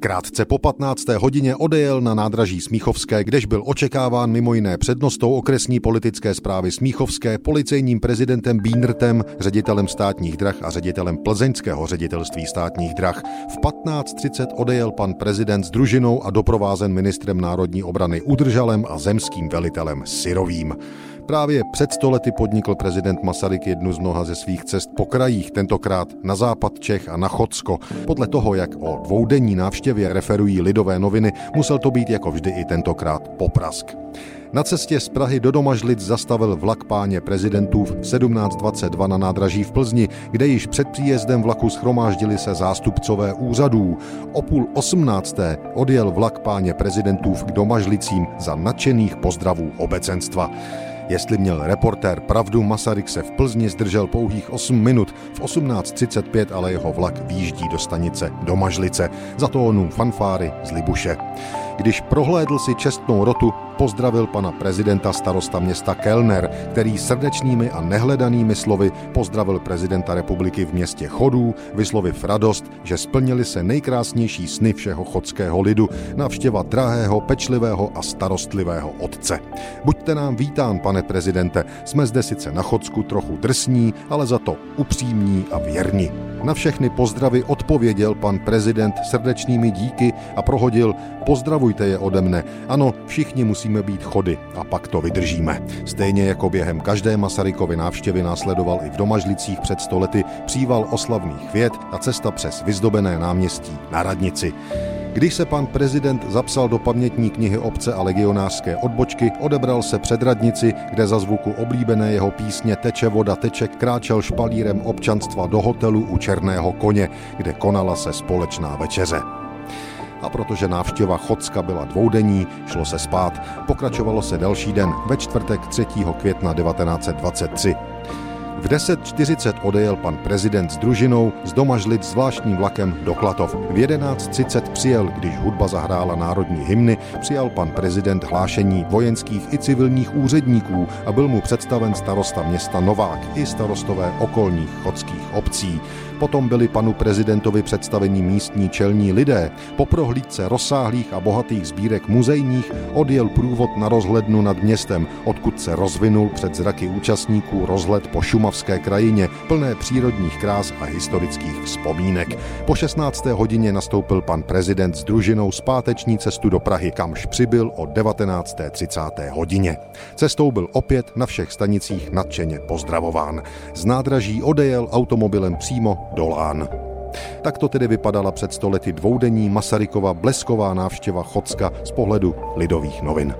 Krátce po 15. hodině odejel na nádraží Smíchovské, kdež byl očekáván mimo jiné přednostou okresní politické zprávy Smíchovské, policejním prezidentem Bínrtem, ředitelem státních drah a ředitelem plzeňského ředitelství státních drah. V 15.30 odejel pan prezident s družinou a doprovázen ministrem národní obrany Udržalem a zemským velitelem Syrovým. Právě před stolety podnikl prezident Masaryk jednu z mnoha ze svých cest po krajích, tentokrát na západ Čech a na Chodsko. Podle toho, jak o dvoudenní návštěvě referují lidové noviny, musel to být jako vždy i tentokrát poprask. Na cestě z Prahy do Domažlic zastavil vlak páně prezidentů v 1722 na nádraží v Plzni, kde již před příjezdem vlaku schromáždili se zástupcové úřadů. O půl osmnácté odjel vlak páně prezidentů k Domažlicím za nadšených pozdravů obecenstva. Jestli měl reportér pravdu, Masaryk se v Plzni zdržel pouhých 8 minut, v 18.35 ale jeho vlak výjíždí do stanice Domažlice, za tónu fanfáry z Libuše. Když prohlédl si čestnou rotu, pozdravil pana prezidenta starosta města Kellner, který srdečnými a nehledanými slovy pozdravil prezidenta republiky v městě Chodů, vysloviv radost, že splnili se nejkrásnější sny všeho chodského lidu, navštěva drahého, pečlivého a starostlivého otce. Buďte nám vítán, pane prezidente, jsme zde sice na Chodsku trochu drsní, ale za to upřímní a věrní. Na všechny pozdravy odpověděl pan prezident srdečnými díky a prohodil pozdravujte je ode mne. Ano, všichni musíme být chody a pak to vydržíme. Stejně jako během každé Masarykovy návštěvy následoval i v Domažlicích před stolety příval oslavných věd a cesta přes vyzdobené náměstí na radnici. Když se pan prezident zapsal do pamětní knihy obce a legionářské odbočky, odebral se před radnici, kde za zvuku oblíbené jeho písně Teče voda teče kráčel špalírem občanstva do hotelu u Černého koně, kde konala se společná večeře. A protože návštěva Chocka byla dvoudenní, šlo se spát. Pokračovalo se další den ve čtvrtek 3. května 1923. V 10.40 odejel pan prezident s družinou z Domažlic zvláštním vlakem do Klatov. V 11.30 přijel, když hudba zahrála národní hymny, přijal pan prezident hlášení vojenských i civilních úředníků a byl mu představen starosta města Novák i starostové okolních chodských obcí. Potom byli panu prezidentovi představení místní čelní lidé. Po prohlídce rozsáhlých a bohatých sbírek muzejních odjel průvod na rozhlednu nad městem, odkud se rozvinul před zraky účastníků rozhled po šumavské krajině, plné přírodních krás a historických vzpomínek. Po 16. hodině nastoupil pan prezident s družinou zpáteční cestu do Prahy, kamž přibyl o 19.30. hodině. Cestou byl opět na všech stanicích nadšeně pozdravován. Z nádraží odejel automobilem přímo Dolán. Tak to tedy vypadala před stolety dvoudenní Masarykova blesková návštěva Chocka z pohledu lidových novin.